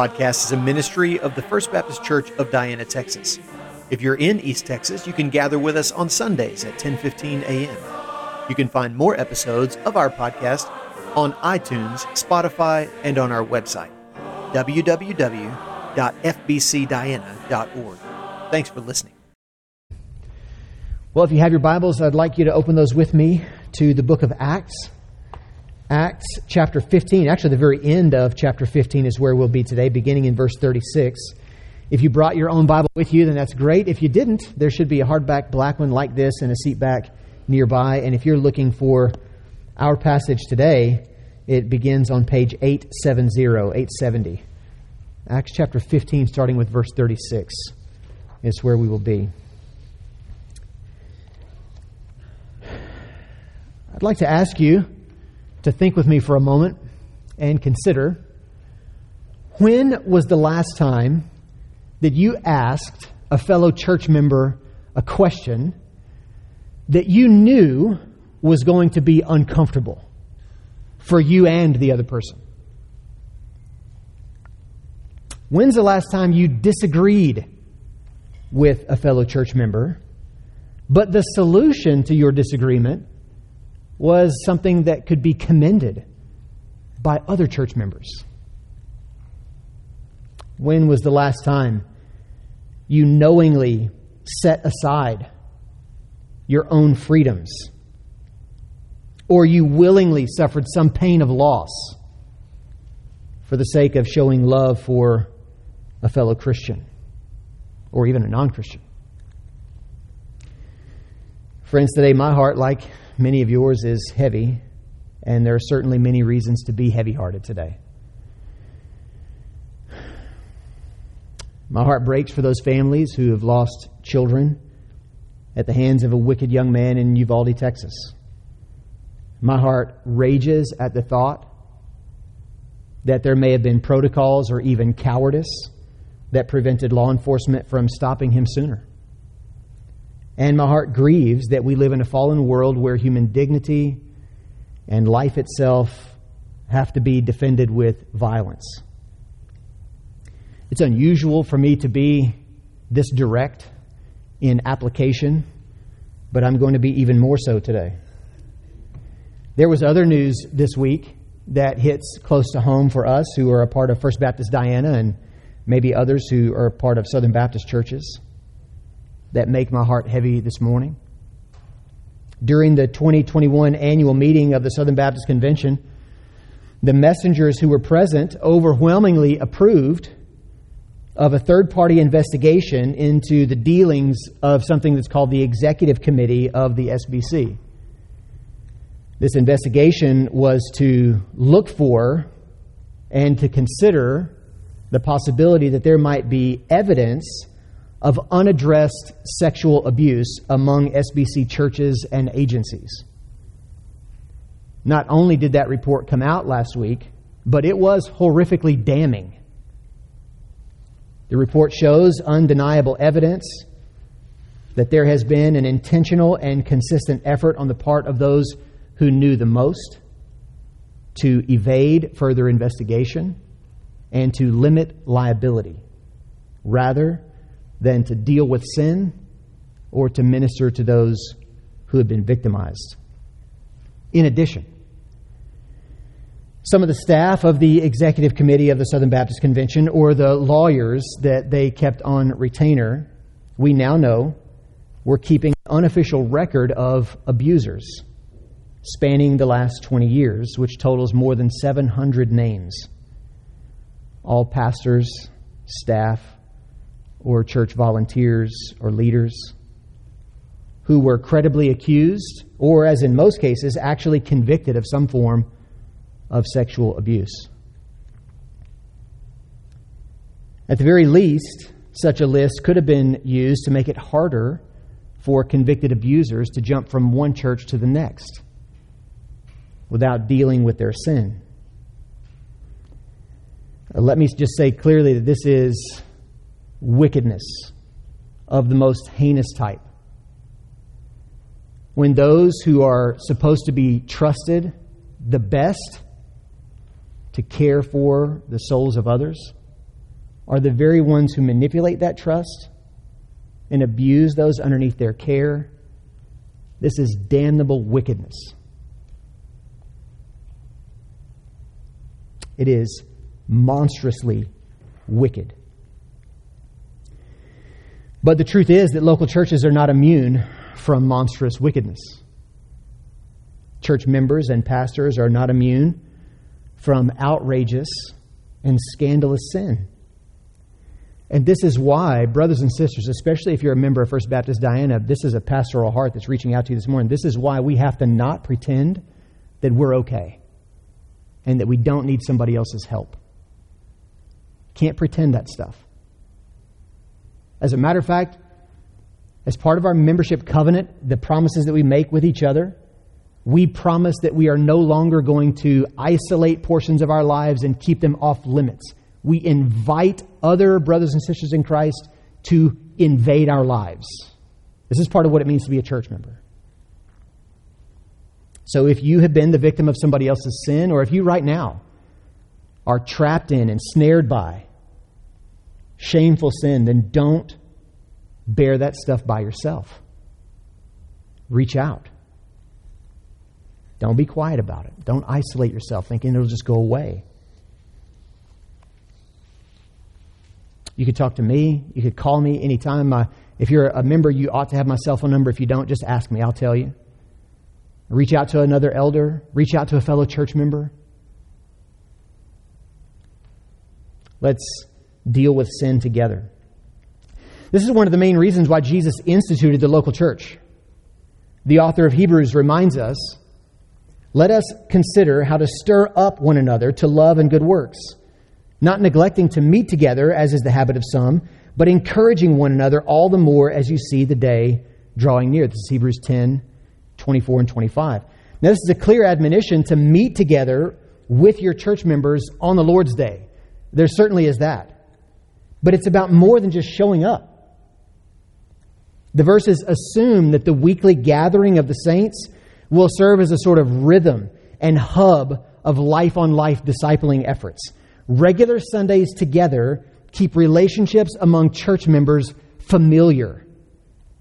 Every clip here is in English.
Podcast is a ministry of the First Baptist Church of Diana, Texas. If you're in East Texas, you can gather with us on Sundays at 10:15 a.m. You can find more episodes of our podcast on iTunes, Spotify, and on our website www.fbcdiana.org. Thanks for listening. Well, if you have your Bibles, I'd like you to open those with me to the book of Acts. Acts chapter 15, actually, the very end of chapter 15 is where we'll be today, beginning in verse 36. If you brought your own Bible with you, then that's great. If you didn't, there should be a hardback black one like this and a seat back nearby. And if you're looking for our passage today, it begins on page 870, 870. Acts chapter 15, starting with verse 36, is where we will be. I'd like to ask you to think with me for a moment and consider when was the last time that you asked a fellow church member a question that you knew was going to be uncomfortable for you and the other person? When's the last time you disagreed with a fellow church member, but the solution to your disagreement was something that could be commended by other church members. When was the last time you knowingly set aside your own freedoms? Or you willingly suffered some pain of loss for the sake of showing love for a fellow Christian or even a non Christian? Friends, today my heart, like many of yours is heavy, and there are certainly many reasons to be heavy hearted today. My heart breaks for those families who have lost children at the hands of a wicked young man in Uvalde, Texas. My heart rages at the thought that there may have been protocols or even cowardice that prevented law enforcement from stopping him sooner. And my heart grieves that we live in a fallen world where human dignity and life itself have to be defended with violence. It's unusual for me to be this direct in application, but I'm going to be even more so today. There was other news this week that hits close to home for us who are a part of First Baptist Diana and maybe others who are a part of Southern Baptist churches that make my heart heavy this morning. During the 2021 annual meeting of the Southern Baptist Convention, the messengers who were present overwhelmingly approved of a third party investigation into the dealings of something that's called the Executive Committee of the SBC. This investigation was to look for and to consider the possibility that there might be evidence of unaddressed sexual abuse among SBC churches and agencies. Not only did that report come out last week, but it was horrifically damning. The report shows undeniable evidence that there has been an intentional and consistent effort on the part of those who knew the most to evade further investigation and to limit liability rather than to deal with sin or to minister to those who have been victimized. In addition, some of the staff of the executive committee of the Southern Baptist Convention or the lawyers that they kept on retainer, we now know were keeping an unofficial record of abusers spanning the last 20 years, which totals more than 700 names. All pastors, staff, or church volunteers or leaders who were credibly accused, or as in most cases, actually convicted of some form of sexual abuse. At the very least, such a list could have been used to make it harder for convicted abusers to jump from one church to the next without dealing with their sin. Uh, let me just say clearly that this is wickedness of the most heinous type. When those who are supposed to be trusted the best to care for the souls of others are the very ones who manipulate that trust and abuse those underneath their care. This is damnable wickedness. It is monstrously wicked. But the truth is that local churches are not immune from monstrous wickedness. Church members and pastors are not immune from outrageous and scandalous sin. And this is why, brothers and sisters, especially if you're a member of First Baptist Diana, this is a pastoral heart that's reaching out to you this morning. This is why we have to not pretend that we're okay and that we don't need somebody else's help. Can't pretend that stuff. As a matter of fact, as part of our membership covenant, the promises that we make with each other, we promise that we are no longer going to isolate portions of our lives and keep them off limits. We invite other brothers and sisters in Christ to invade our lives. This is part of what it means to be a church member. So if you have been the victim of somebody else's sin, or if you right now are trapped in and snared by shameful sin, then don't bear that stuff by yourself. Reach out. Don't be quiet about it. Don't isolate yourself thinking it'll just go away. You could talk to me. You could call me anytime. Uh, if you're a member, you ought to have my cell phone number. If you don't, just ask me. I'll tell you. Reach out to another elder. Reach out to a fellow church member. Let's deal with sin together. This is one of the main reasons why Jesus instituted the local church. The author of Hebrews reminds us let us consider how to stir up one another to love and good works, not neglecting to meet together, as is the habit of some, but encouraging one another all the more as you see the day drawing near. This is Hebrews 10 24 and 25. Now, this is a clear admonition to meet together with your church members on the Lord's Day. There certainly is that. But it's about more than just showing up. The verses assume that the weekly gathering of the saints will serve as a sort of rhythm and hub of life on life discipling efforts. Regular Sundays together keep relationships among church members familiar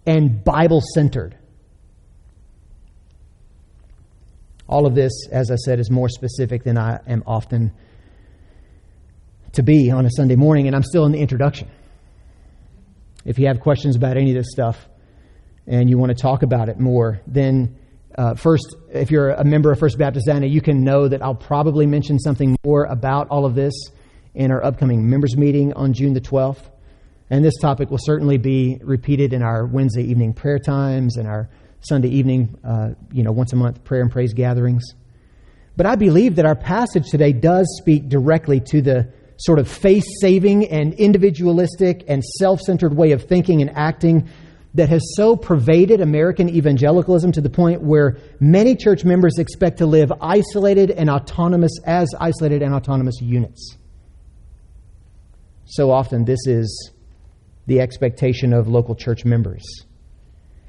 and Bible centered. All of this, as I said, is more specific than I am often to be on a Sunday morning, and I'm still in the introduction. If you have questions about any of this stuff and you want to talk about it more, then uh, first, if you're a member of First Baptist Diana, you can know that I'll probably mention something more about all of this in our upcoming members meeting on June the 12th. And this topic will certainly be repeated in our Wednesday evening prayer times and our Sunday evening, uh, you know, once a month prayer and praise gatherings. But I believe that our passage today does speak directly to the sort of face saving and individualistic and self centered way of thinking and acting that has so pervaded American evangelicalism to the point where many church members expect to live isolated and autonomous as isolated and autonomous units. So often, this is the expectation of local church members.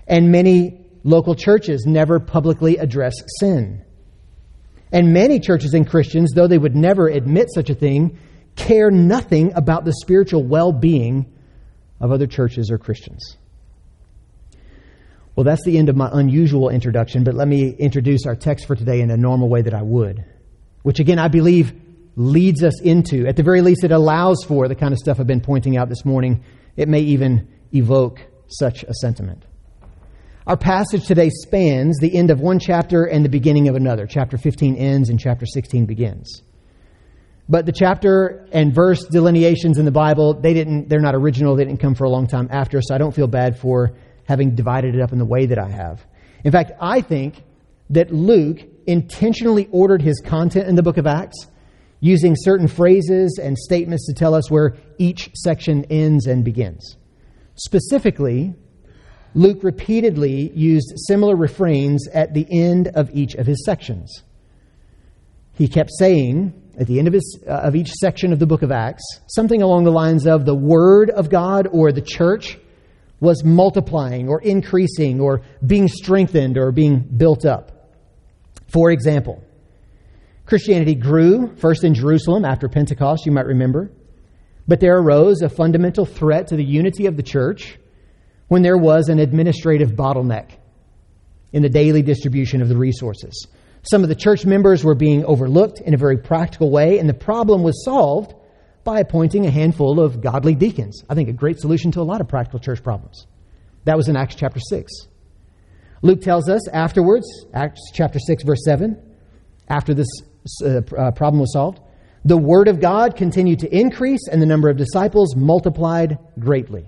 And many local churches never publicly address sin. And many churches and Christians, though they would never admit such a thing, care nothing about the spiritual well being of other churches or Christians. Well, that's the end of my unusual introduction, but let me introduce our text for today in a normal way that I would, which again I believe leads us into, at the very least, it allows for the kind of stuff I've been pointing out this morning. It may even evoke such a sentiment. Our passage today spans the end of one chapter and the beginning of another. Chapter 15 ends and chapter 16 begins. But the chapter and verse delineations in the Bible, they didn't, they're not original. They didn't come for a long time after, so I don't feel bad for having divided it up in the way that I have. In fact, I think that Luke intentionally ordered his content in the book of Acts using certain phrases and statements to tell us where each section ends and begins. Specifically, Luke repeatedly used similar refrains at the end of each of his sections. He kept saying, at the end of, his, uh, of each section of the book of Acts, something along the lines of the Word of God or the church was multiplying or increasing or being strengthened or being built up. For example, Christianity grew first in Jerusalem after Pentecost, you might remember. But there arose a fundamental threat to the unity of the church when there was an administrative bottleneck in the daily distribution of the resources. Some of the church members were being overlooked in a very practical way, and the problem was solved by appointing a handful of godly deacons. I think a great solution to a lot of practical church problems. That was in Acts chapter 6. Luke tells us afterwards, Acts chapter 6, verse 7, after this uh, uh, problem was solved, the word of God continued to increase, and the number of disciples multiplied greatly.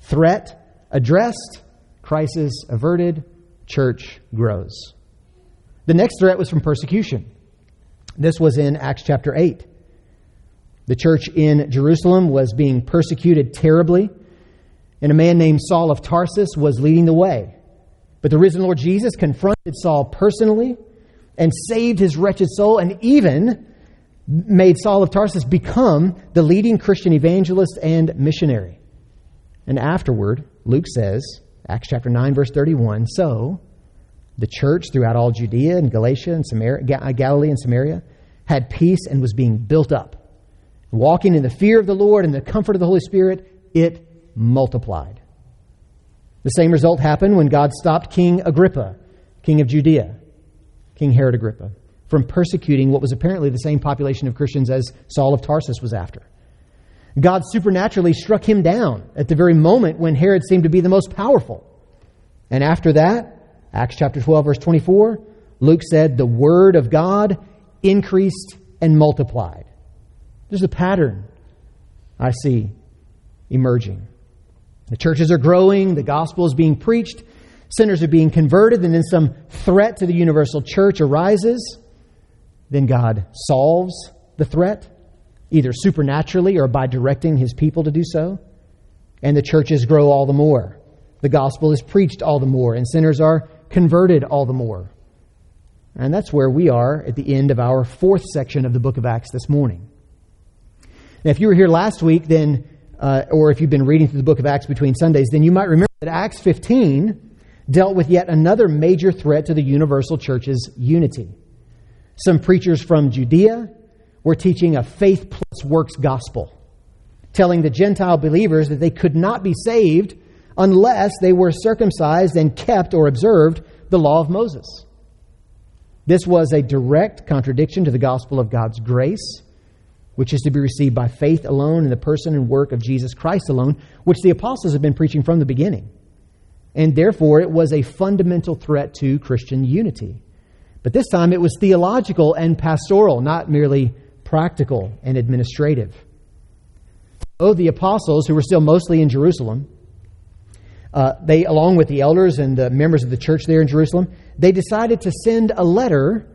Threat addressed, crisis averted, church grows. The next threat was from persecution. This was in Acts chapter 8. The church in Jerusalem was being persecuted terribly, and a man named Saul of Tarsus was leading the way. But the risen Lord Jesus confronted Saul personally and saved his wretched soul and even made Saul of Tarsus become the leading Christian evangelist and missionary. And afterward, Luke says, Acts chapter 9, verse 31, so the church throughout all Judea and Galatia and Samaria, Galilee and Samaria had peace and was being built up. Walking in the fear of the Lord and the comfort of the Holy Spirit, it multiplied. The same result happened when God stopped King Agrippa, king of Judea, King Herod Agrippa, from persecuting what was apparently the same population of Christians as Saul of Tarsus was after. God supernaturally struck him down at the very moment when Herod seemed to be the most powerful. And after that, Acts chapter 12, verse 24, Luke said, The word of God increased and multiplied. There's a pattern I see emerging. The churches are growing, the gospel is being preached, sinners are being converted, and then some threat to the universal church arises. Then God solves the threat, either supernaturally or by directing his people to do so. And the churches grow all the more. The gospel is preached all the more, and sinners are converted all the more. And that's where we are at the end of our fourth section of the book of Acts this morning. Now, if you were here last week, then uh, or if you've been reading through the book of Acts between Sundays, then you might remember that Acts 15 dealt with yet another major threat to the universal church's unity. Some preachers from Judea were teaching a faith plus works gospel, telling the Gentile believers that they could not be saved unless they were circumcised and kept or observed the law of Moses. This was a direct contradiction to the gospel of God's grace which is to be received by faith alone in the person and work of Jesus Christ alone, which the apostles have been preaching from the beginning. And therefore, it was a fundamental threat to Christian unity. But this time it was theological and pastoral, not merely practical and administrative. Oh, the apostles, who were still mostly in Jerusalem, uh, they, along with the elders and the members of the church there in Jerusalem, they decided to send a letter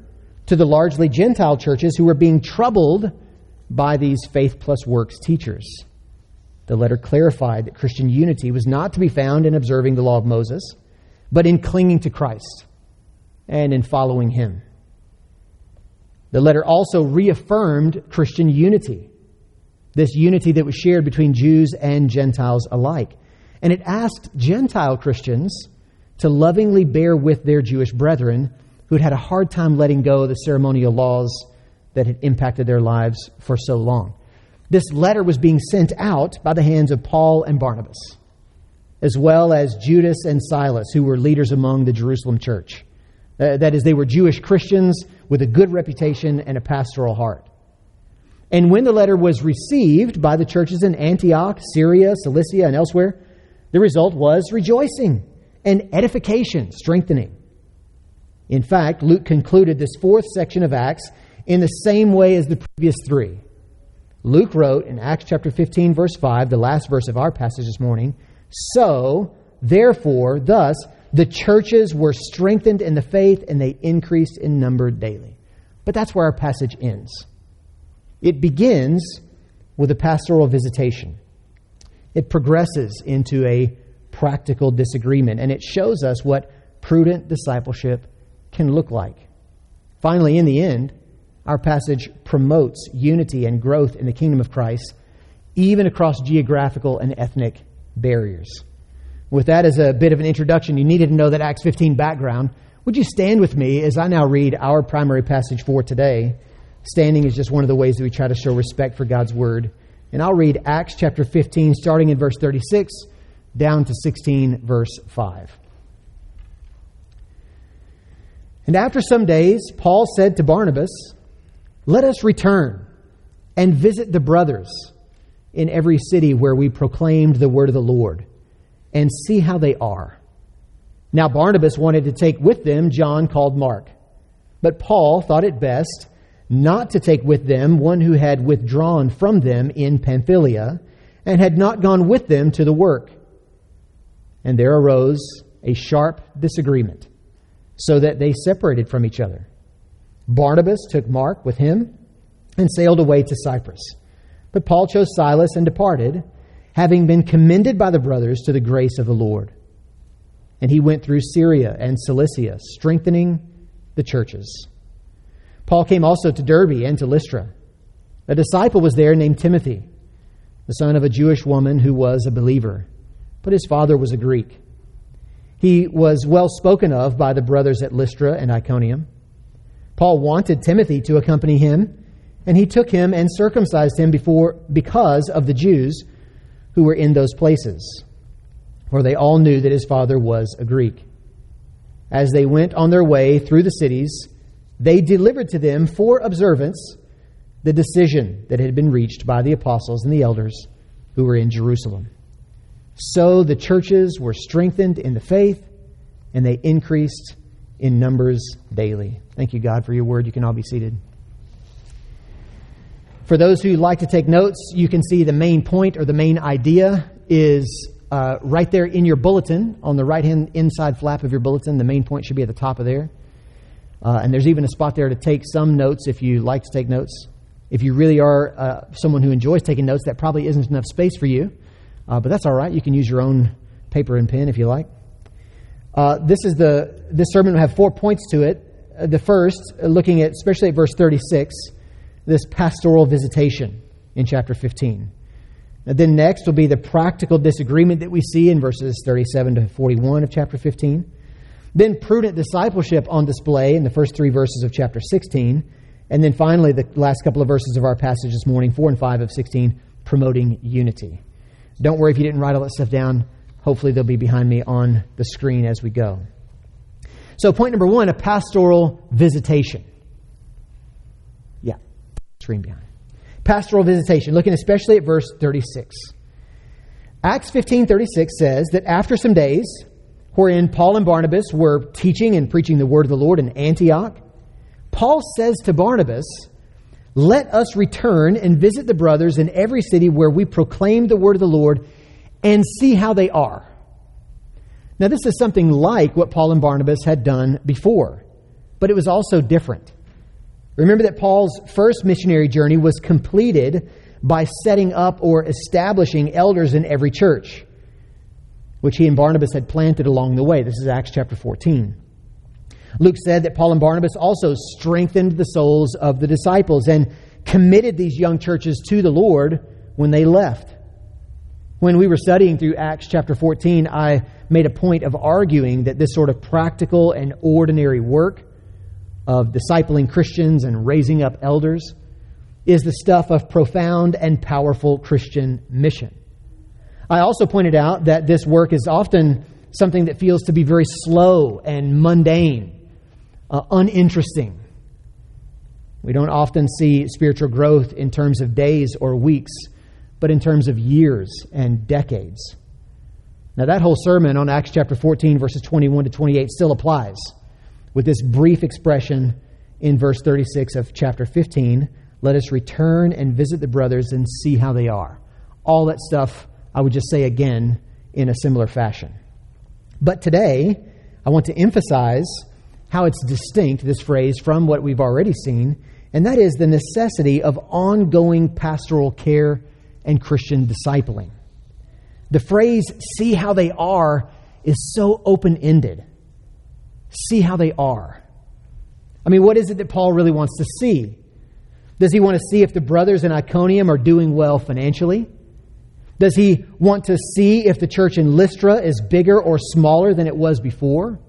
to the largely Gentile churches who were being troubled by these faith plus works teachers. The letter clarified that Christian unity was not to be found in observing the law of Moses, but in clinging to Christ and in following him. The letter also reaffirmed Christian unity, this unity that was shared between Jews and Gentiles alike. And it asked Gentile Christians to lovingly bear with their Jewish brethren who had had a hard time letting go of the ceremonial laws that had impacted their lives for so long. This letter was being sent out by the hands of Paul and Barnabas, as well as Judas and Silas, who were leaders among the Jerusalem church. Uh, that is, they were Jewish Christians with a good reputation and a pastoral heart. And when the letter was received by the churches in Antioch, Syria, Cilicia, and elsewhere, the result was rejoicing and edification, strengthening. In fact, Luke concluded this fourth section of Acts in the same way as the previous three. Luke wrote in Acts chapter 15, verse 5, the last verse of our passage this morning So, therefore, thus, the churches were strengthened in the faith and they increased in number daily. But that's where our passage ends. It begins with a pastoral visitation, it progresses into a practical disagreement, and it shows us what prudent discipleship can look like. Finally, in the end, our passage promotes unity and growth in the kingdom of Christ, even across geographical and ethnic barriers. With that as a bit of an introduction, you needed to know that Acts 15 background. Would you stand with me as I now read our primary passage for today? Standing is just one of the ways that we try to show respect for God's word And I'll read Acts chapter 15, starting in verse 36, down to 16, verse 5. And after some days, Paul said to Barnabas, Let us return and visit the brothers in every city where we proclaimed the word of the Lord and see how they are. Now, Barnabas wanted to take with them John called Mark, but Paul thought it best not to take with them one who had withdrawn from them in Pamphylia and had not gone with them to the work. And there arose a sharp disagreement, so that they separated from each other. Barnabas took Mark with him and sailed away to Cyprus. But Paul chose Silas and departed, having been commended by the brothers to the grace of the Lord. And he went through Syria and Cilicia, strengthening the churches. Paul came also to Derbe and to Lystra. A disciple was there named Timothy, the son of a Jewish woman who was a believer, but his father was a Greek. He was well spoken of by the brothers at Lystra and Iconium. Paul wanted Timothy to accompany him, and he took him and circumcised him before because of the Jews who were in those places, for they all knew that his father was a Greek. As they went on their way through the cities, they delivered to them for observance the decision that had been reached by the apostles and the elders who were in Jerusalem. So the churches were strengthened in the faith and they increased in numbers daily. Thank you, God, for your word. You can all be seated. For those who like to take notes, you can see the main point or the main idea is uh, right there in your bulletin on the right hand inside flap of your bulletin. The main point should be at the top of there. Uh, and there's even a spot there to take some notes if you like to take notes. If you really are uh, someone who enjoys taking notes, that probably isn't enough space for you. Uh, but that's all right. You can use your own paper and pen if you like. Uh, this is the this sermon will have four points to it. Uh, the first, uh, looking at especially at verse 36, this pastoral visitation in chapter 15. And then next will be the practical disagreement that we see in verses 37 to 41 of chapter 15. Then prudent discipleship on display in the first three verses of chapter 16. And then finally, the last couple of verses of our passage this morning, 4 and 5 of 16, promoting unity. Don't worry if you didn't write all that stuff down. Hopefully, they'll be behind me on the screen as we go. So, point number one a pastoral visitation. Yeah, screen behind. Pastoral visitation, looking especially at verse 36. Acts 15:36 says that after some days, wherein Paul and Barnabas were teaching and preaching the word of the Lord in Antioch, Paul says to Barnabas, Let us return and visit the brothers in every city where we proclaim the word of the Lord and see how they are. Now, this is something like what Paul and Barnabas had done before, but it was also different. Remember that Paul's first missionary journey was completed by setting up or establishing elders in every church which he and Barnabas had planted along the way. This is Acts chapter 14. Luke said that Paul and Barnabas also strengthened the souls of the disciples and committed these young churches to the Lord when they left. When we were studying through Acts chapter 14, I made a point of arguing that this sort of practical and ordinary work of discipling Christians and raising up elders is the stuff of profound and powerful Christian mission. I also pointed out that this work is often something that feels to be very slow and mundane, uh, uninteresting. We don't often see spiritual growth in terms of days or weeks, but in terms of years and decades. Now, that whole sermon on Acts chapter 14, verses 21 to 28, still applies with this brief expression in verse 36 of chapter 15 let us return and visit the brothers and see how they are. All that stuff I would just say again in a similar fashion. But today, I want to emphasize how it's distinct, this phrase, from what we've already seen, and that is the necessity of ongoing pastoral care and Christian discipling. The phrase, see how they are, is so open ended. See how they are. I mean, what is it that Paul really wants to see? Does he want to see if the brothers in Iconium are doing well financially? Does he want to see if the church in Lystra is bigger or smaller than it was before?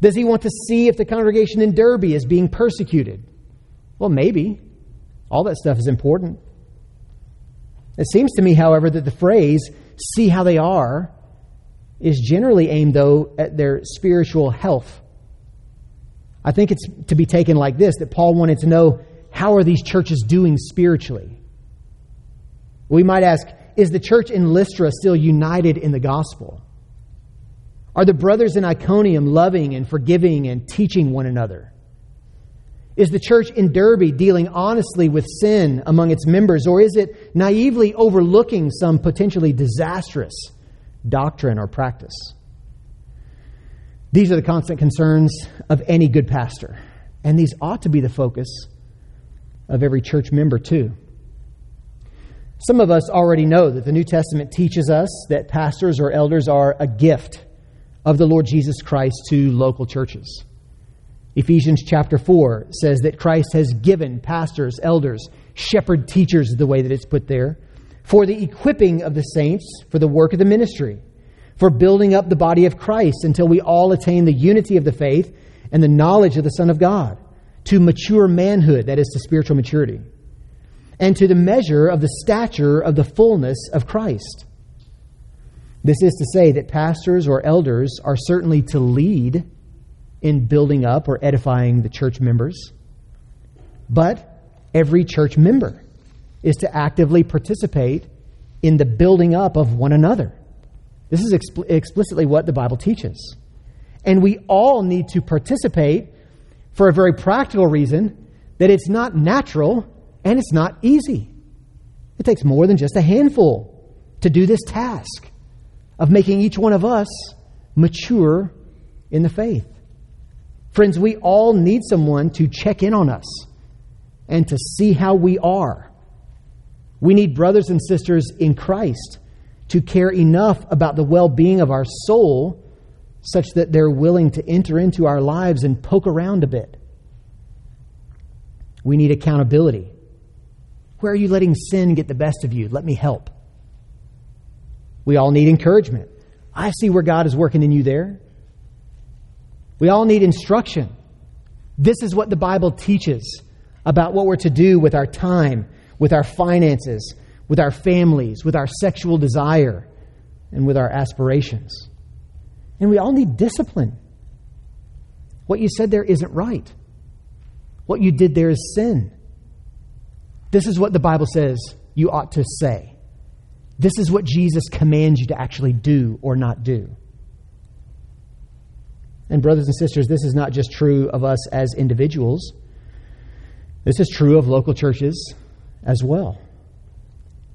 Does he want to see if the congregation in Derbe is being persecuted? Well, maybe. All that stuff is important. It seems to me, however, that the phrase, see how they are, is generally aimed, though, at their spiritual health. I think it's to be taken like this that Paul wanted to know how are these churches doing spiritually? We might ask, is the church in Lystra still united in the gospel? Are the brothers in Iconium loving and forgiving and teaching one another? Is the church in Derbe dealing honestly with sin among its members, or is it naively overlooking some potentially disastrous doctrine or practice? These are the constant concerns of any good pastor, and these ought to be the focus of every church member, too. Some of us already know that the New Testament teaches us that pastors or elders are a gift of the Lord Jesus Christ to local churches. Ephesians chapter 4 says that Christ has given pastors, elders, shepherd teachers, the way that it's put there, for the equipping of the saints for the work of the ministry, for building up the body of Christ until we all attain the unity of the faith and the knowledge of the Son of God, to mature manhood, that is, to spiritual maturity, and to the measure of the stature of the fullness of Christ. This is to say that pastors or elders are certainly to lead in building up or edifying the church members. But every church member is to actively participate in the building up of one another. This is expl- explicitly what the Bible teaches. And we all need to participate for a very practical reason that it's not natural and it's not easy. It takes more than just a handful to do this task of making each one of us mature in the faith. Friends, we all need someone to check in on us and to see how we are. We need brothers and sisters in Christ to care enough about the well being of our soul such that they're willing to enter into our lives and poke around a bit. We need accountability. Where are you letting sin get the best of you? Let me help. We all need encouragement. I see where God is working in you there. We all need instruction. This is what the Bible teaches about what we're to do with our time, with our finances, with our families, with our sexual desire, and with our aspirations. And we all need discipline. What you said there isn't right. What you did there is sin. This is what the Bible says you ought to say. This is what Jesus commands you to actually do or not do. And, brothers and sisters, this is not just true of us as individuals, this is true of local churches as well.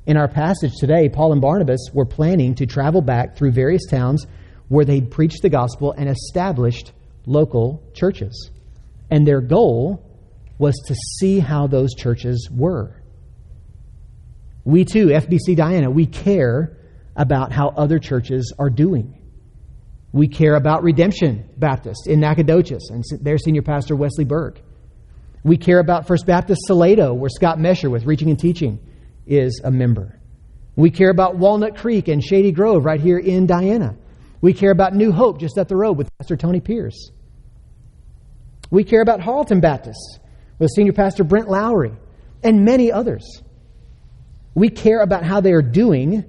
In our passage today, Paul and Barnabas were planning to travel back through various towns where they'd preached the gospel and established local churches. And their goal was to see how those churches were. We too, FBC Diana, we care about how other churches are doing. We care about Redemption Baptist in Nacogdoches and their senior pastor, Wesley Burke. We care about First Baptist Salado, where Scott Mesher with Reaching and Teaching is a member. We care about Walnut Creek and Shady Grove right here in Diana. We care about New Hope just up the road with Pastor Tony Pierce. We care about Harleton Baptist with Senior Pastor Brent Lowry and many others. We care about how they are doing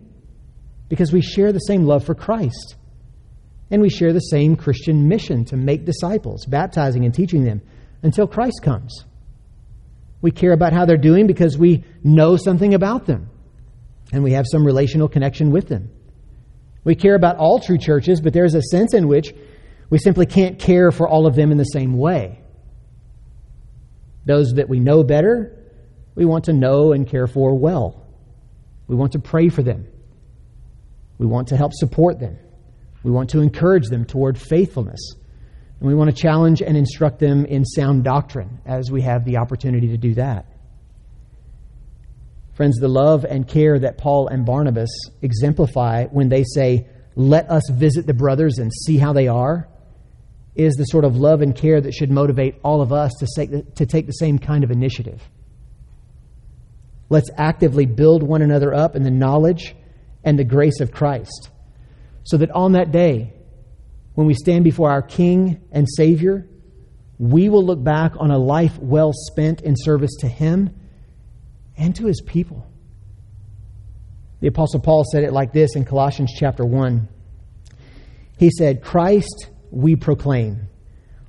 because we share the same love for Christ. And we share the same Christian mission to make disciples, baptizing and teaching them until Christ comes. We care about how they're doing because we know something about them and we have some relational connection with them. We care about all true churches, but there's a sense in which we simply can't care for all of them in the same way. Those that we know better, we want to know and care for well. We want to pray for them. We want to help support them. We want to encourage them toward faithfulness. And we want to challenge and instruct them in sound doctrine as we have the opportunity to do that. Friends, the love and care that Paul and Barnabas exemplify when they say, Let us visit the brothers and see how they are, is the sort of love and care that should motivate all of us to take the, to take the same kind of initiative. Let's actively build one another up in the knowledge and the grace of Christ so that on that day, when we stand before our King and Savior, we will look back on a life well spent in service to Him and to His people. The Apostle Paul said it like this in Colossians chapter 1. He said, Christ we proclaim,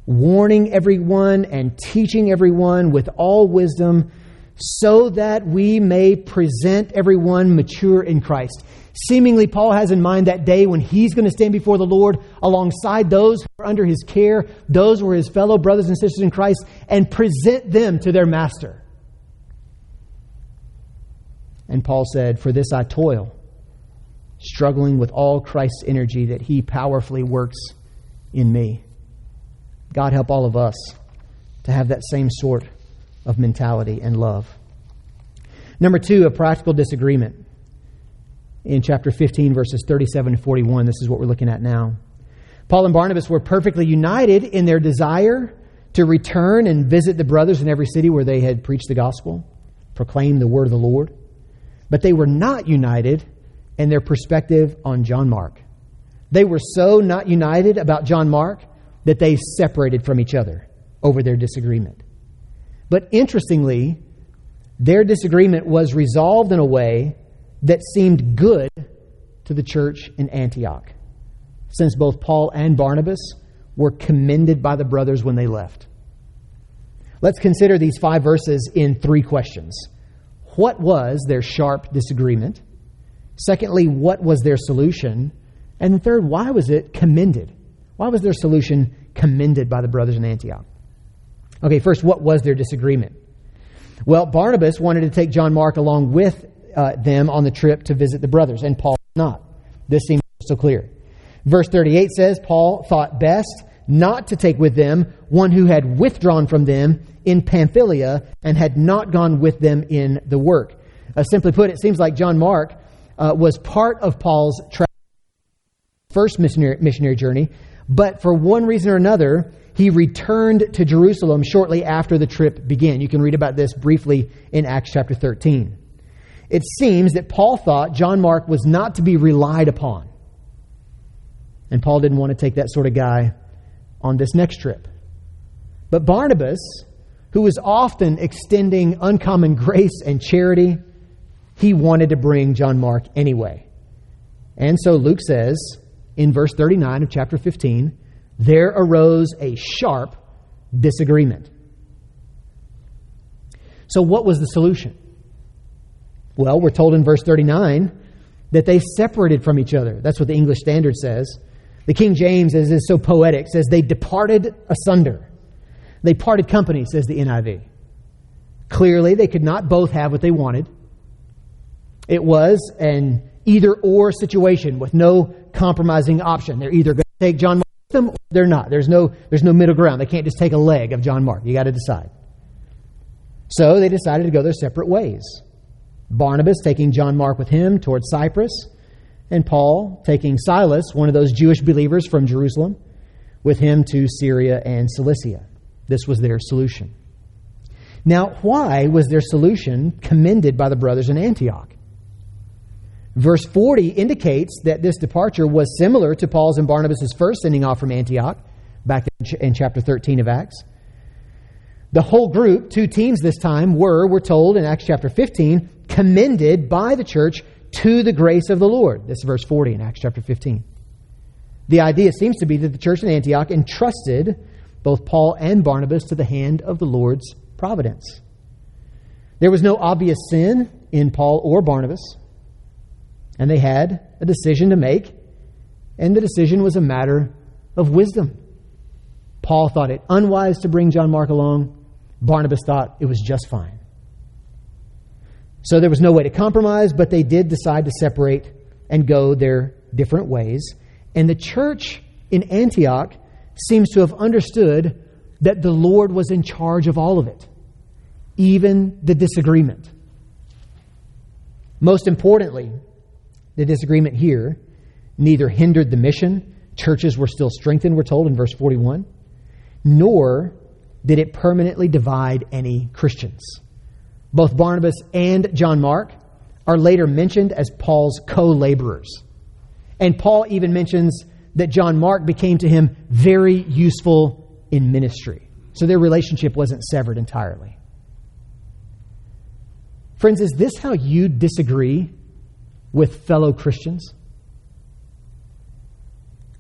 warning everyone and teaching everyone with all wisdom, so that we may present everyone mature in Christ. Seemingly, Paul has in mind that day when he's going to stand before the Lord alongside those who are under his care, those who are his fellow brothers and sisters in Christ, and present them to their master. And Paul said, For this I toil, struggling with all Christ's energy that he powerfully works in me. God help all of us to have that same sort of mentality and love. Number two, a practical disagreement. In chapter 15, verses 37 to 41, this is what we're looking at now. Paul and Barnabas were perfectly united in their desire to return and visit the brothers in every city where they had preached the gospel, proclaimed the word of the Lord. But they were not united in their perspective on John Mark. They were so not united about John Mark that they separated from each other over their disagreement. But interestingly, their disagreement was resolved in a way that seemed good to the church in Antioch, since both Paul and Barnabas were commended by the brothers when they left. Let's consider these five verses in three questions. What was their sharp disagreement? Secondly, what was their solution? And the third, why was it commended? Why was their solution commended by the brothers in Antioch? Okay, first, what was their disagreement? Well, Barnabas wanted to take John Mark along with uh, them on the trip to visit the brothers, and Paul not. This seems so clear. Verse 38 says Paul thought best not to take with them one who had withdrawn from them in Pamphylia and had not gone with them in the work. Uh, simply put, it seems like John Mark uh, was part of Paul's tra- first missionary, missionary journey, but for one reason or another, he returned to Jerusalem shortly after the trip began. You can read about this briefly in Acts chapter 13. It seems that Paul thought John Mark was not to be relied upon. And Paul didn't want to take that sort of guy on this next trip. But Barnabas, who was often extending uncommon grace and charity, he wanted to bring John Mark anyway. And so Luke says in verse 39 of chapter 15, there arose a sharp disagreement. So, what was the solution? Well, we're told in verse 39 that they separated from each other. That's what the English Standard says. The King James, as is so poetic, says they departed asunder. They parted company, says the NIV. Clearly, they could not both have what they wanted. It was an either or situation with no compromising option. They're either going to take John Mark with them or they're not. There's no, there's no middle ground. They can't just take a leg of John Mark. You got to decide. So they decided to go their separate ways. Barnabas taking John Mark with him towards Cyprus, and Paul taking Silas, one of those Jewish believers from Jerusalem, with him to Syria and Cilicia. This was their solution. Now, why was their solution commended by the brothers in Antioch? Verse 40 indicates that this departure was similar to Paul's and Barnabas' first sending off from Antioch, back in chapter 13 of Acts. The whole group, two teams this time, were, we're told in Acts chapter 15, commended by the church to the grace of the Lord. This is verse 40 in Acts chapter 15. The idea seems to be that the church in Antioch entrusted both Paul and Barnabas to the hand of the Lord's providence. There was no obvious sin in Paul or Barnabas, and they had a decision to make, and the decision was a matter of wisdom. Paul thought it unwise to bring John Mark along. Barnabas thought it was just fine. So there was no way to compromise, but they did decide to separate and go their different ways. And the church in Antioch seems to have understood that the Lord was in charge of all of it, even the disagreement. Most importantly, the disagreement here neither hindered the mission, churches were still strengthened, we're told in verse 41, nor did it permanently divide any Christians. Both Barnabas and John Mark are later mentioned as Paul's co laborers. And Paul even mentions that John Mark became to him very useful in ministry. So their relationship wasn't severed entirely. Friends, is this how you disagree with fellow Christians?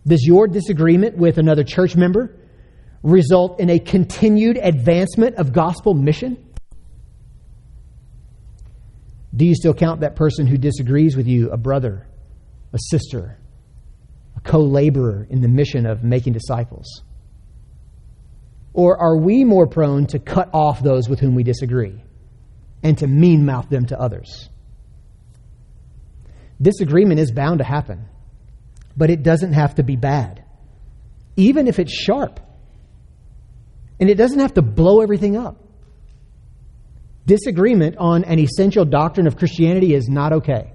Does your disagreement with another church member result in a continued advancement of gospel mission? Do you still count that person who disagrees with you a brother, a sister, a co laborer in the mission of making disciples? Or are we more prone to cut off those with whom we disagree and to mean mouth them to others? Disagreement is bound to happen, but it doesn't have to be bad, even if it's sharp. And it doesn't have to blow everything up. Disagreement on an essential doctrine of Christianity is not okay.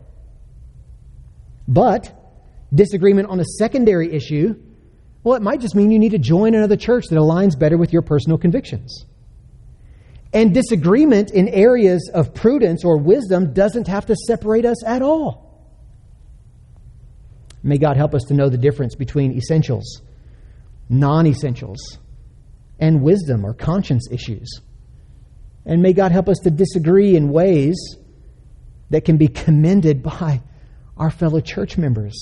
But disagreement on a secondary issue, well, it might just mean you need to join another church that aligns better with your personal convictions. And disagreement in areas of prudence or wisdom doesn't have to separate us at all. May God help us to know the difference between essentials, non essentials, and wisdom or conscience issues. And may God help us to disagree in ways that can be commended by our fellow church members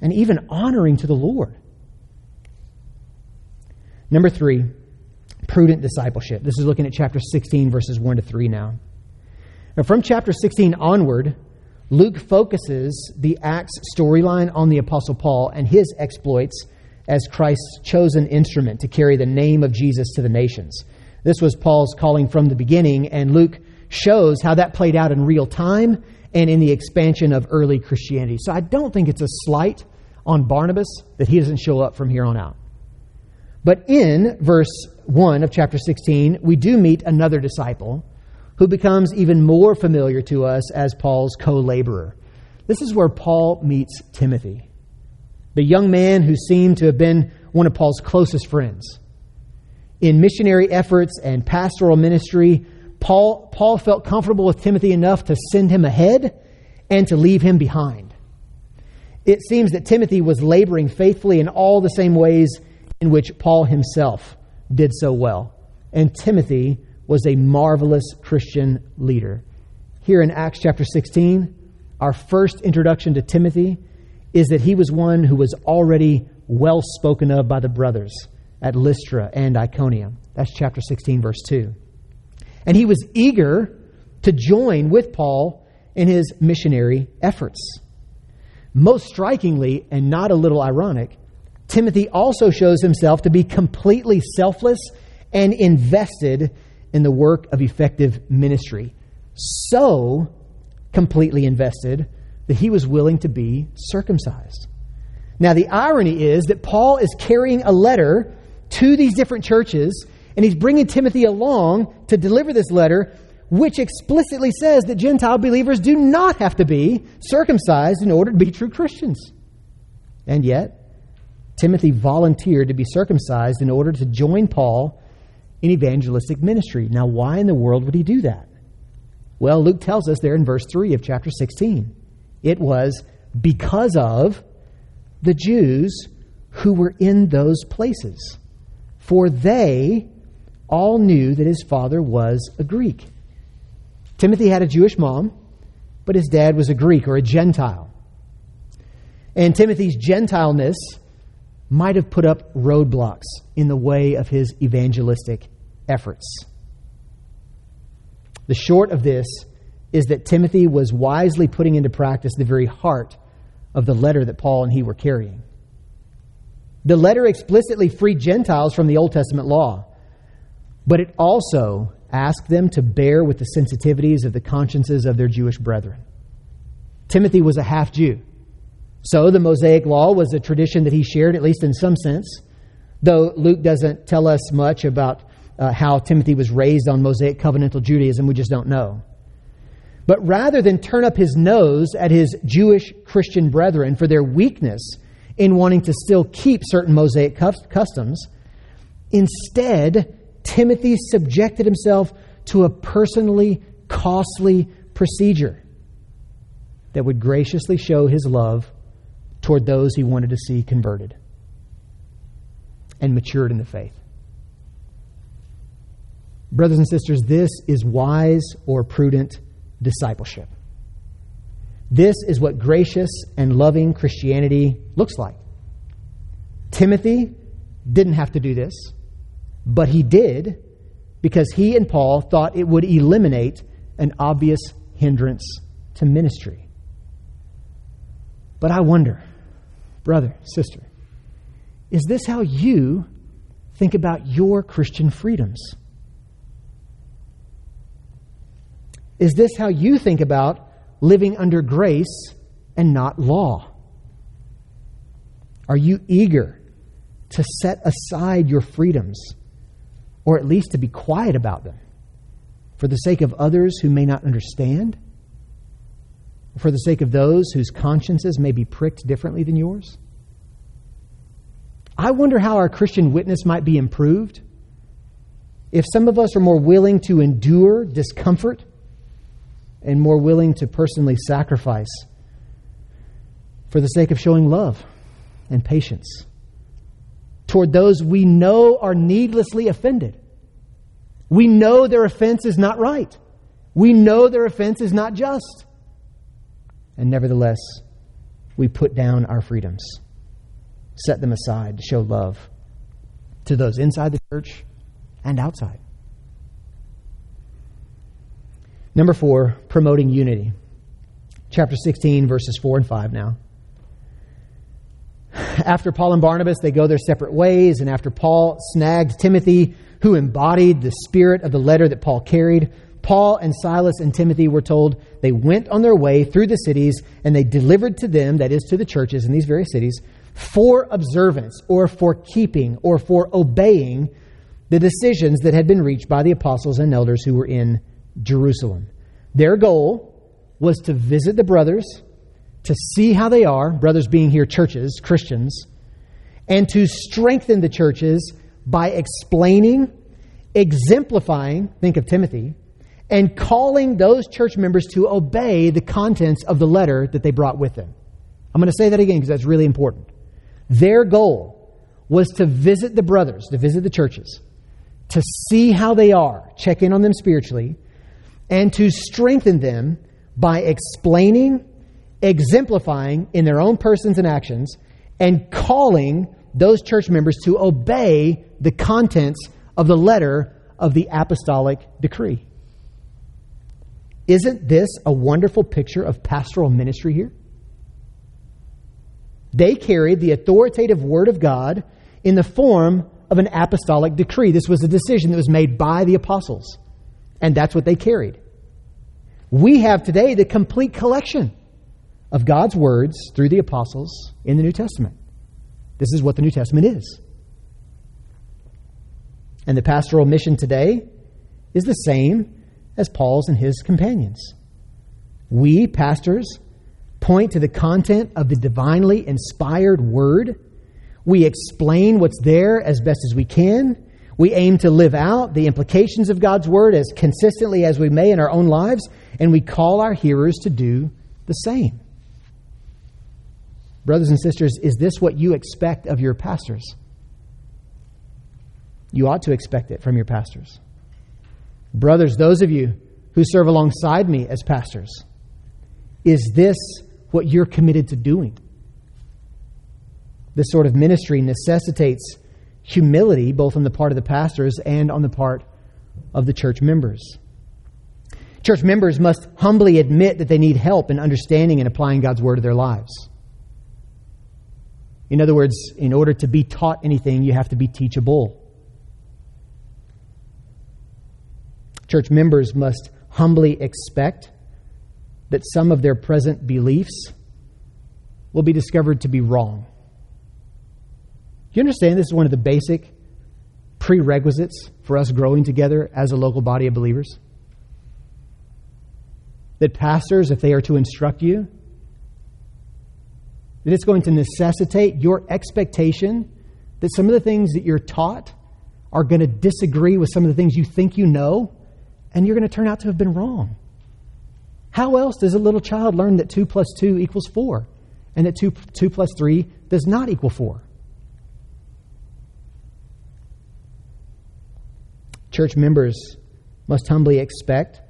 and even honoring to the Lord. Number three, prudent discipleship. This is looking at chapter 16, verses 1 to 3 now. Now, from chapter 16 onward, Luke focuses the Acts storyline on the Apostle Paul and his exploits as Christ's chosen instrument to carry the name of Jesus to the nations. This was Paul's calling from the beginning, and Luke shows how that played out in real time and in the expansion of early Christianity. So I don't think it's a slight on Barnabas that he doesn't show up from here on out. But in verse 1 of chapter 16, we do meet another disciple who becomes even more familiar to us as Paul's co laborer. This is where Paul meets Timothy the young man who seemed to have been one of Paul's closest friends. In missionary efforts and pastoral ministry, Paul, Paul felt comfortable with Timothy enough to send him ahead and to leave him behind. It seems that Timothy was laboring faithfully in all the same ways in which Paul himself did so well. And Timothy was a marvelous Christian leader. Here in Acts chapter 16, our first introduction to Timothy is that he was one who was already well spoken of by the brothers at Lystra and Iconium. That's chapter 16, verse 2. And he was eager to join with Paul in his missionary efforts. Most strikingly, and not a little ironic, Timothy also shows himself to be completely selfless and invested in the work of effective ministry. So completely invested that he was willing to be circumcised. Now, the irony is that Paul is carrying a letter to these different churches, and he's bringing Timothy along to deliver this letter, which explicitly says that Gentile believers do not have to be circumcised in order to be true Christians. And yet, Timothy volunteered to be circumcised in order to join Paul in evangelistic ministry. Now, why in the world would he do that? Well, Luke tells us there in verse 3 of chapter 16. It was because of the Jews who were in those places. For they all knew that his father was a Greek. Timothy had a Jewish mom, but his dad was a Greek or a Gentile. And Timothy's Gentileness might have put up roadblocks in the way of his evangelistic efforts. The short of this is that Timothy was wisely putting into practice the very heart of the letter that Paul and he were carrying. The letter explicitly freed Gentiles from the Old Testament law, but it also asked them to bear with the sensitivities of the consciences of their Jewish brethren. Timothy was a half Jew. So the Mosaic law was a tradition that he shared, at least in some sense, though Luke doesn't tell us much about uh, how Timothy was raised on Mosaic covenantal Judaism. We just don't know. But rather than turn up his nose at his Jewish Christian brethren for their weakness in wanting to still keep certain Mosaic customs, instead, Timothy subjected himself to a personally costly procedure that would graciously show his love toward those he wanted to see converted and matured in the faith. Brothers and sisters, this is wise or prudent discipleship. This is what gracious and loving Christianity looks like. Timothy didn't have to do this, but he did because he and Paul thought it would eliminate an obvious hindrance to ministry. But I wonder, brother, sister, is this how you think about your Christian freedoms? Is this how you think about living under grace and not law? Are you eager to set aside your freedoms, or at least to be quiet about them, for the sake of others who may not understand? For the sake of those whose consciences may be pricked differently than yours? I wonder how our Christian witness might be improved if some of us are more willing to endure discomfort and more willing to personally sacrifice for the sake of showing love and patience toward those we know are needlessly offended. We know their offense is not right. We know their offense is not just. And nevertheless, we put down our freedoms, set them aside to show love to those inside the church and outside. Number four, promoting unity. Chapter 16, verses 4 and 5 now. After Paul and Barnabas, they go their separate ways, and after Paul snagged Timothy, who embodied the spirit of the letter that Paul carried, Paul and Silas and Timothy were told they went on their way through the cities and they delivered to them, that is, to the churches in these various cities, for observance or for keeping or for obeying the decisions that had been reached by the apostles and elders who were in Jerusalem. Their goal was to visit the brothers, to see how they are, brothers being here churches, Christians, and to strengthen the churches by explaining, exemplifying, think of Timothy, and calling those church members to obey the contents of the letter that they brought with them. I'm going to say that again because that's really important. Their goal was to visit the brothers, to visit the churches, to see how they are, check in on them spiritually, and to strengthen them by explaining, exemplifying in their own persons and actions, and calling those church members to obey the contents of the letter of the apostolic decree. Isn't this a wonderful picture of pastoral ministry here? They carried the authoritative word of God in the form of an apostolic decree. This was a decision that was made by the apostles. And that's what they carried. We have today the complete collection of God's words through the apostles in the New Testament. This is what the New Testament is. And the pastoral mission today is the same as Paul's and his companions. We, pastors, point to the content of the divinely inspired word. We explain what's there as best as we can. We aim to live out the implications of God's word as consistently as we may in our own lives, and we call our hearers to do the same. Brothers and sisters, is this what you expect of your pastors? You ought to expect it from your pastors. Brothers, those of you who serve alongside me as pastors, is this what you're committed to doing? This sort of ministry necessitates humility, both on the part of the pastors and on the part of the church members. Church members must humbly admit that they need help in understanding and applying God's word to their lives. In other words, in order to be taught anything, you have to be teachable. Church members must humbly expect that some of their present beliefs will be discovered to be wrong. Do you understand this is one of the basic prerequisites for us growing together as a local body of believers? That pastors, if they are to instruct you, that it's going to necessitate your expectation that some of the things that you're taught are going to disagree with some of the things you think you know, and you're going to turn out to have been wrong. How else does a little child learn that 2 plus 2 equals 4 and that 2, 2 plus 3 does not equal 4? Church members must humbly expect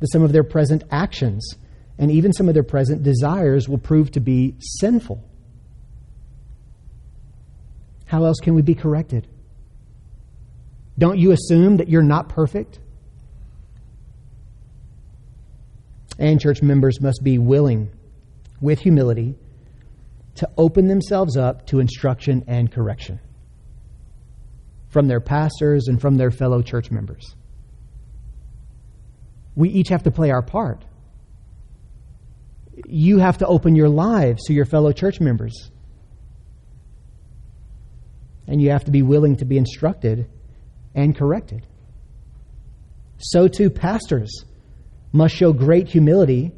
that some of their present actions and even some of their present desires will prove to be sinful. How else can we be corrected? Don't you assume that you're not perfect? And church members must be willing, with humility, to open themselves up to instruction and correction from their pastors and from their fellow church members. We each have to play our part. You have to open your lives to your fellow church members. And you have to be willing to be instructed and corrected. So, too, pastors must show great humility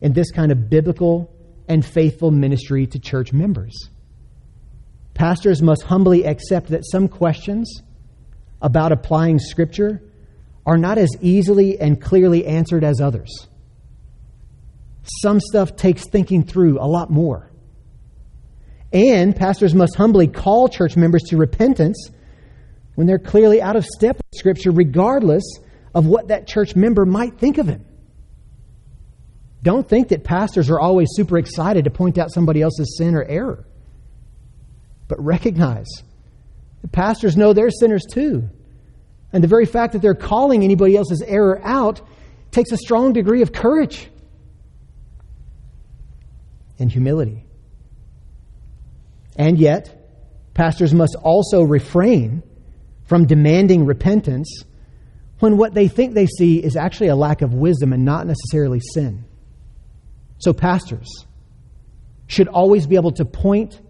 in this kind of biblical and faithful ministry to church members. Pastors must humbly accept that some questions about applying Scripture are not as easily and clearly answered as others. Some stuff takes thinking through a lot more. And pastors must humbly call church members to repentance when they're clearly out of step with Scripture, regardless of what that church member might think of him. Don't think that pastors are always super excited to point out somebody else's sin or error. But recognize the pastors know they're sinners too. And the very fact that they're calling anybody else's error out takes a strong degree of courage and humility. And yet, pastors must also refrain from demanding repentance when what they think they see is actually a lack of wisdom and not necessarily sin. So, pastors should always be able to point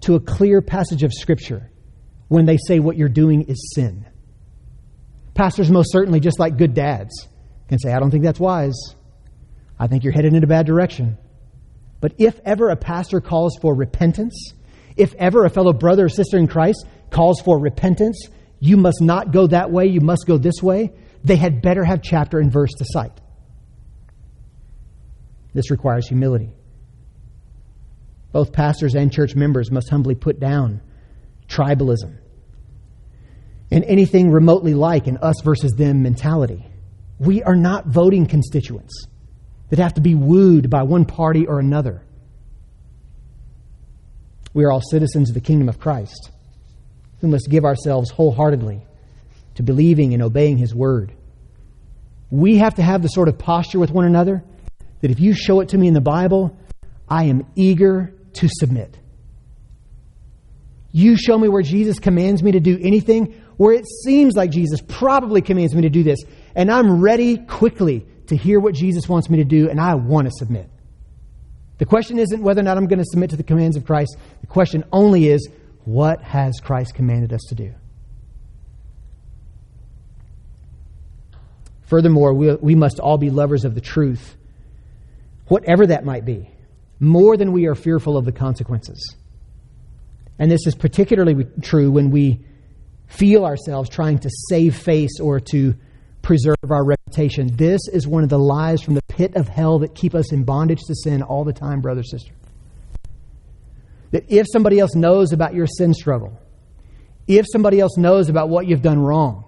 to a clear passage of Scripture when they say what you're doing is sin. Pastors, most certainly, just like good dads, can say, I don't think that's wise. I think you're headed in a bad direction. But if ever a pastor calls for repentance, if ever a fellow brother or sister in Christ calls for repentance, you must not go that way, you must go this way, they had better have chapter and verse to cite. This requires humility. Both pastors and church members must humbly put down tribalism and anything remotely like an us versus them mentality. We are not voting constituents that have to be wooed by one party or another. We are all citizens of the kingdom of Christ who must give ourselves wholeheartedly to believing and obeying his word. We have to have the sort of posture with one another that if you show it to me in the Bible, I am eager to submit. You show me where Jesus commands me to do anything, where it seems like Jesus probably commands me to do this, and I'm ready quickly to hear what Jesus wants me to do, and I want to submit. The question isn't whether or not I'm going to submit to the commands of Christ. The question only is, what has Christ commanded us to do? Furthermore, we, we must all be lovers of the truth, whatever that might be, more than we are fearful of the consequences. And this is particularly true when we feel ourselves trying to save face or to preserve our reputation. This is one of the lies from the pit of hell that keep us in bondage to sin all the time, brother, sister. That if somebody else knows about your sin struggle, if somebody else knows about what you've done wrong,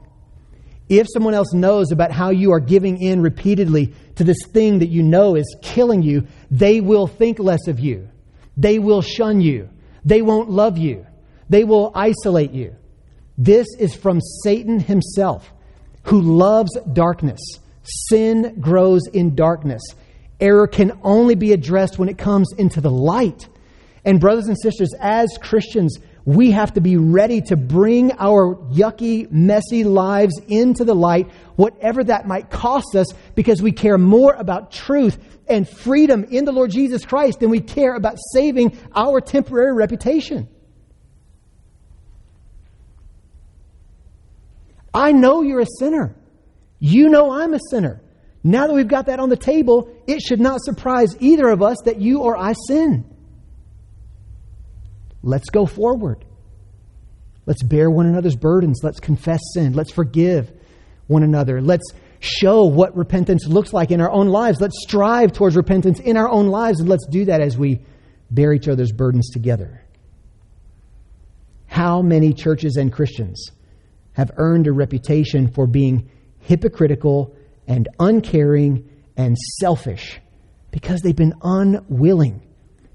if someone else knows about how you are giving in repeatedly to this thing that you know is killing you, they will think less of you. They will shun you. They won't love you. They will isolate you. This is from Satan himself, who loves darkness. Sin grows in darkness. Error can only be addressed when it comes into the light. And, brothers and sisters, as Christians, we have to be ready to bring our yucky, messy lives into the light, whatever that might cost us, because we care more about truth and freedom in the Lord Jesus Christ than we care about saving our temporary reputation. I know you're a sinner. You know I'm a sinner. Now that we've got that on the table, it should not surprise either of us that you or I sin. Let's go forward. Let's bear one another's burdens. Let's confess sin. Let's forgive one another. Let's show what repentance looks like in our own lives. Let's strive towards repentance in our own lives, and let's do that as we bear each other's burdens together. How many churches and Christians have earned a reputation for being hypocritical and uncaring and selfish Because they've been unwilling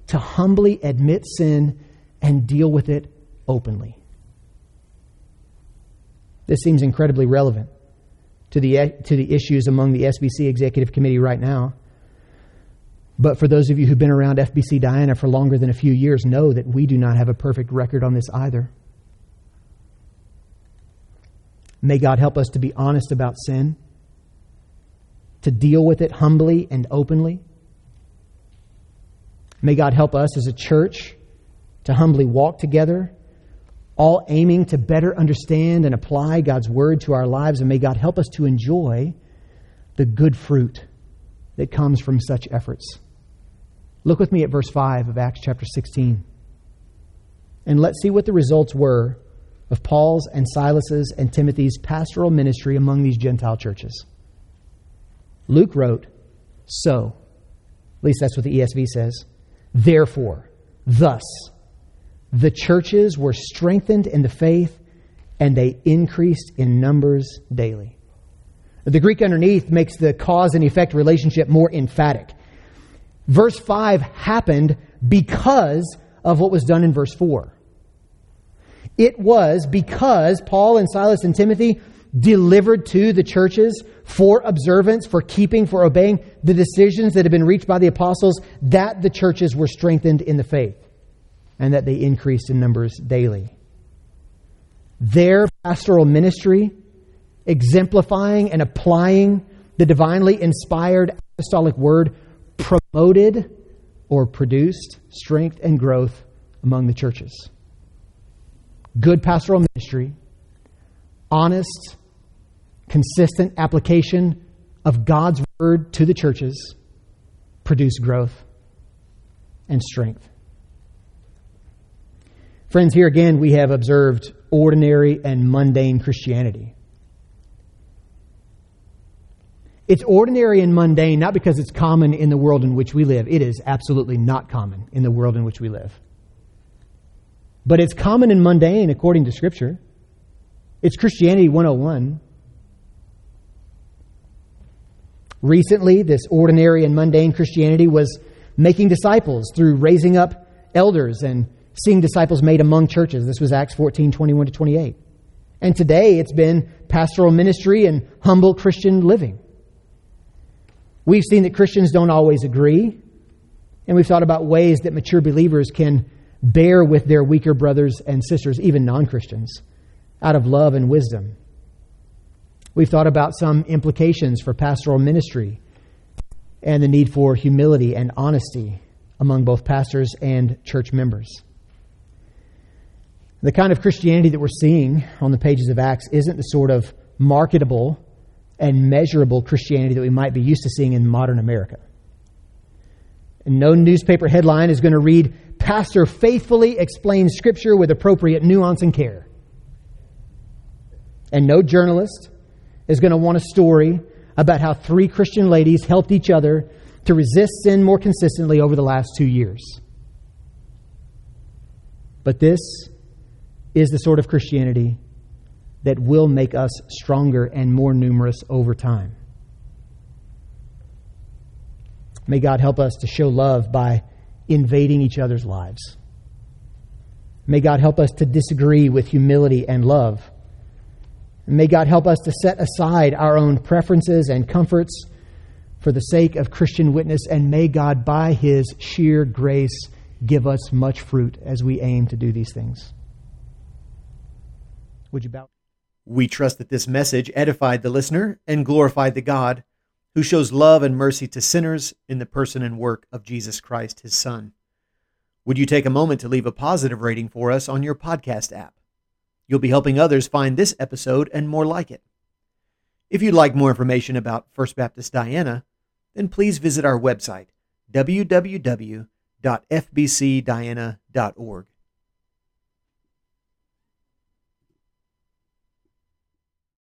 to humbly admit sin and deal with it openly. This seems incredibly relevant to the, to the issues among the SBC Executive Committee right now. But for those of you who've been around FBC Diana for longer than a few years, know that we do not have a perfect record on this either. May God help us to be honest about sin, to deal with it humbly and openly. May God help us as a church to humbly walk together, all aiming to better understand and apply God's word to our lives. And may God help us to enjoy the good fruit that comes from such efforts. Look with me at verse 5 of Acts chapter 16. And let's see what the results were of Paul's and Silas's and Timothy's pastoral ministry among these Gentile churches. Luke wrote, So, at least that's what the ESV says, therefore, thus, the churches were strengthened in the faith and they increased in numbers daily. The Greek underneath makes the cause and effect relationship more emphatic. Verse 5 happened because of what was done in verse 4. It was because Paul and Silas and Timothy delivered to the churches for observance, for keeping, for obeying the decisions that had been reached by the apostles, that the churches were strengthened in the faith and that they increased in numbers daily. Their pastoral ministry, exemplifying and applying the divinely inspired apostolic word, promoted or produced strength and growth among the churches. Good pastoral ministry, honest, consistent application of God's word to the churches produce growth and strength. Friends, here again we have observed ordinary and mundane Christianity. It's ordinary and mundane not because it's common in the world in which we live. It is absolutely not common in the world in which we live. But it's common and mundane according to Scripture. It's Christianity 101. Recently, this ordinary and mundane Christianity was making disciples through raising up elders and seeing disciples made among churches. This was Acts 14 21 to 28. And today it's been pastoral ministry and humble Christian living. We've seen that Christians don't always agree, and we've thought about ways that mature believers can bear with their weaker brothers and sisters, even non Christians, out of love and wisdom. We've thought about some implications for pastoral ministry and the need for humility and honesty among both pastors and church members. The kind of Christianity that we're seeing on the pages of Acts isn't the sort of marketable and measurable Christianity that we might be used to seeing in modern America. And no newspaper headline is going to read, Pastor faithfully explains Scripture with appropriate nuance and care. And no journalist is going to want a story about how three Christian ladies helped each other to resist sin more consistently over the last two years. But this is the sort of Christianity that will make us stronger and more numerous over time. May God help us to show love by invading each other's lives. May God help us to disagree with humility and love. may God help us to set aside our own preferences and comforts for the sake of Christian witness. And may God, by His sheer grace, give us much fruit as we aim to do these things. Would you bow? We trust that this message edified the listener and glorified the God who shows love and mercy to sinners in the person and work of Jesus Christ, his Son. Would you take a moment to leave a positive rating for us on your podcast app? You'll be helping others find this episode and more like it. If you'd like more information about First Baptist Diana, then please visit our website, www.fbcdiana.org.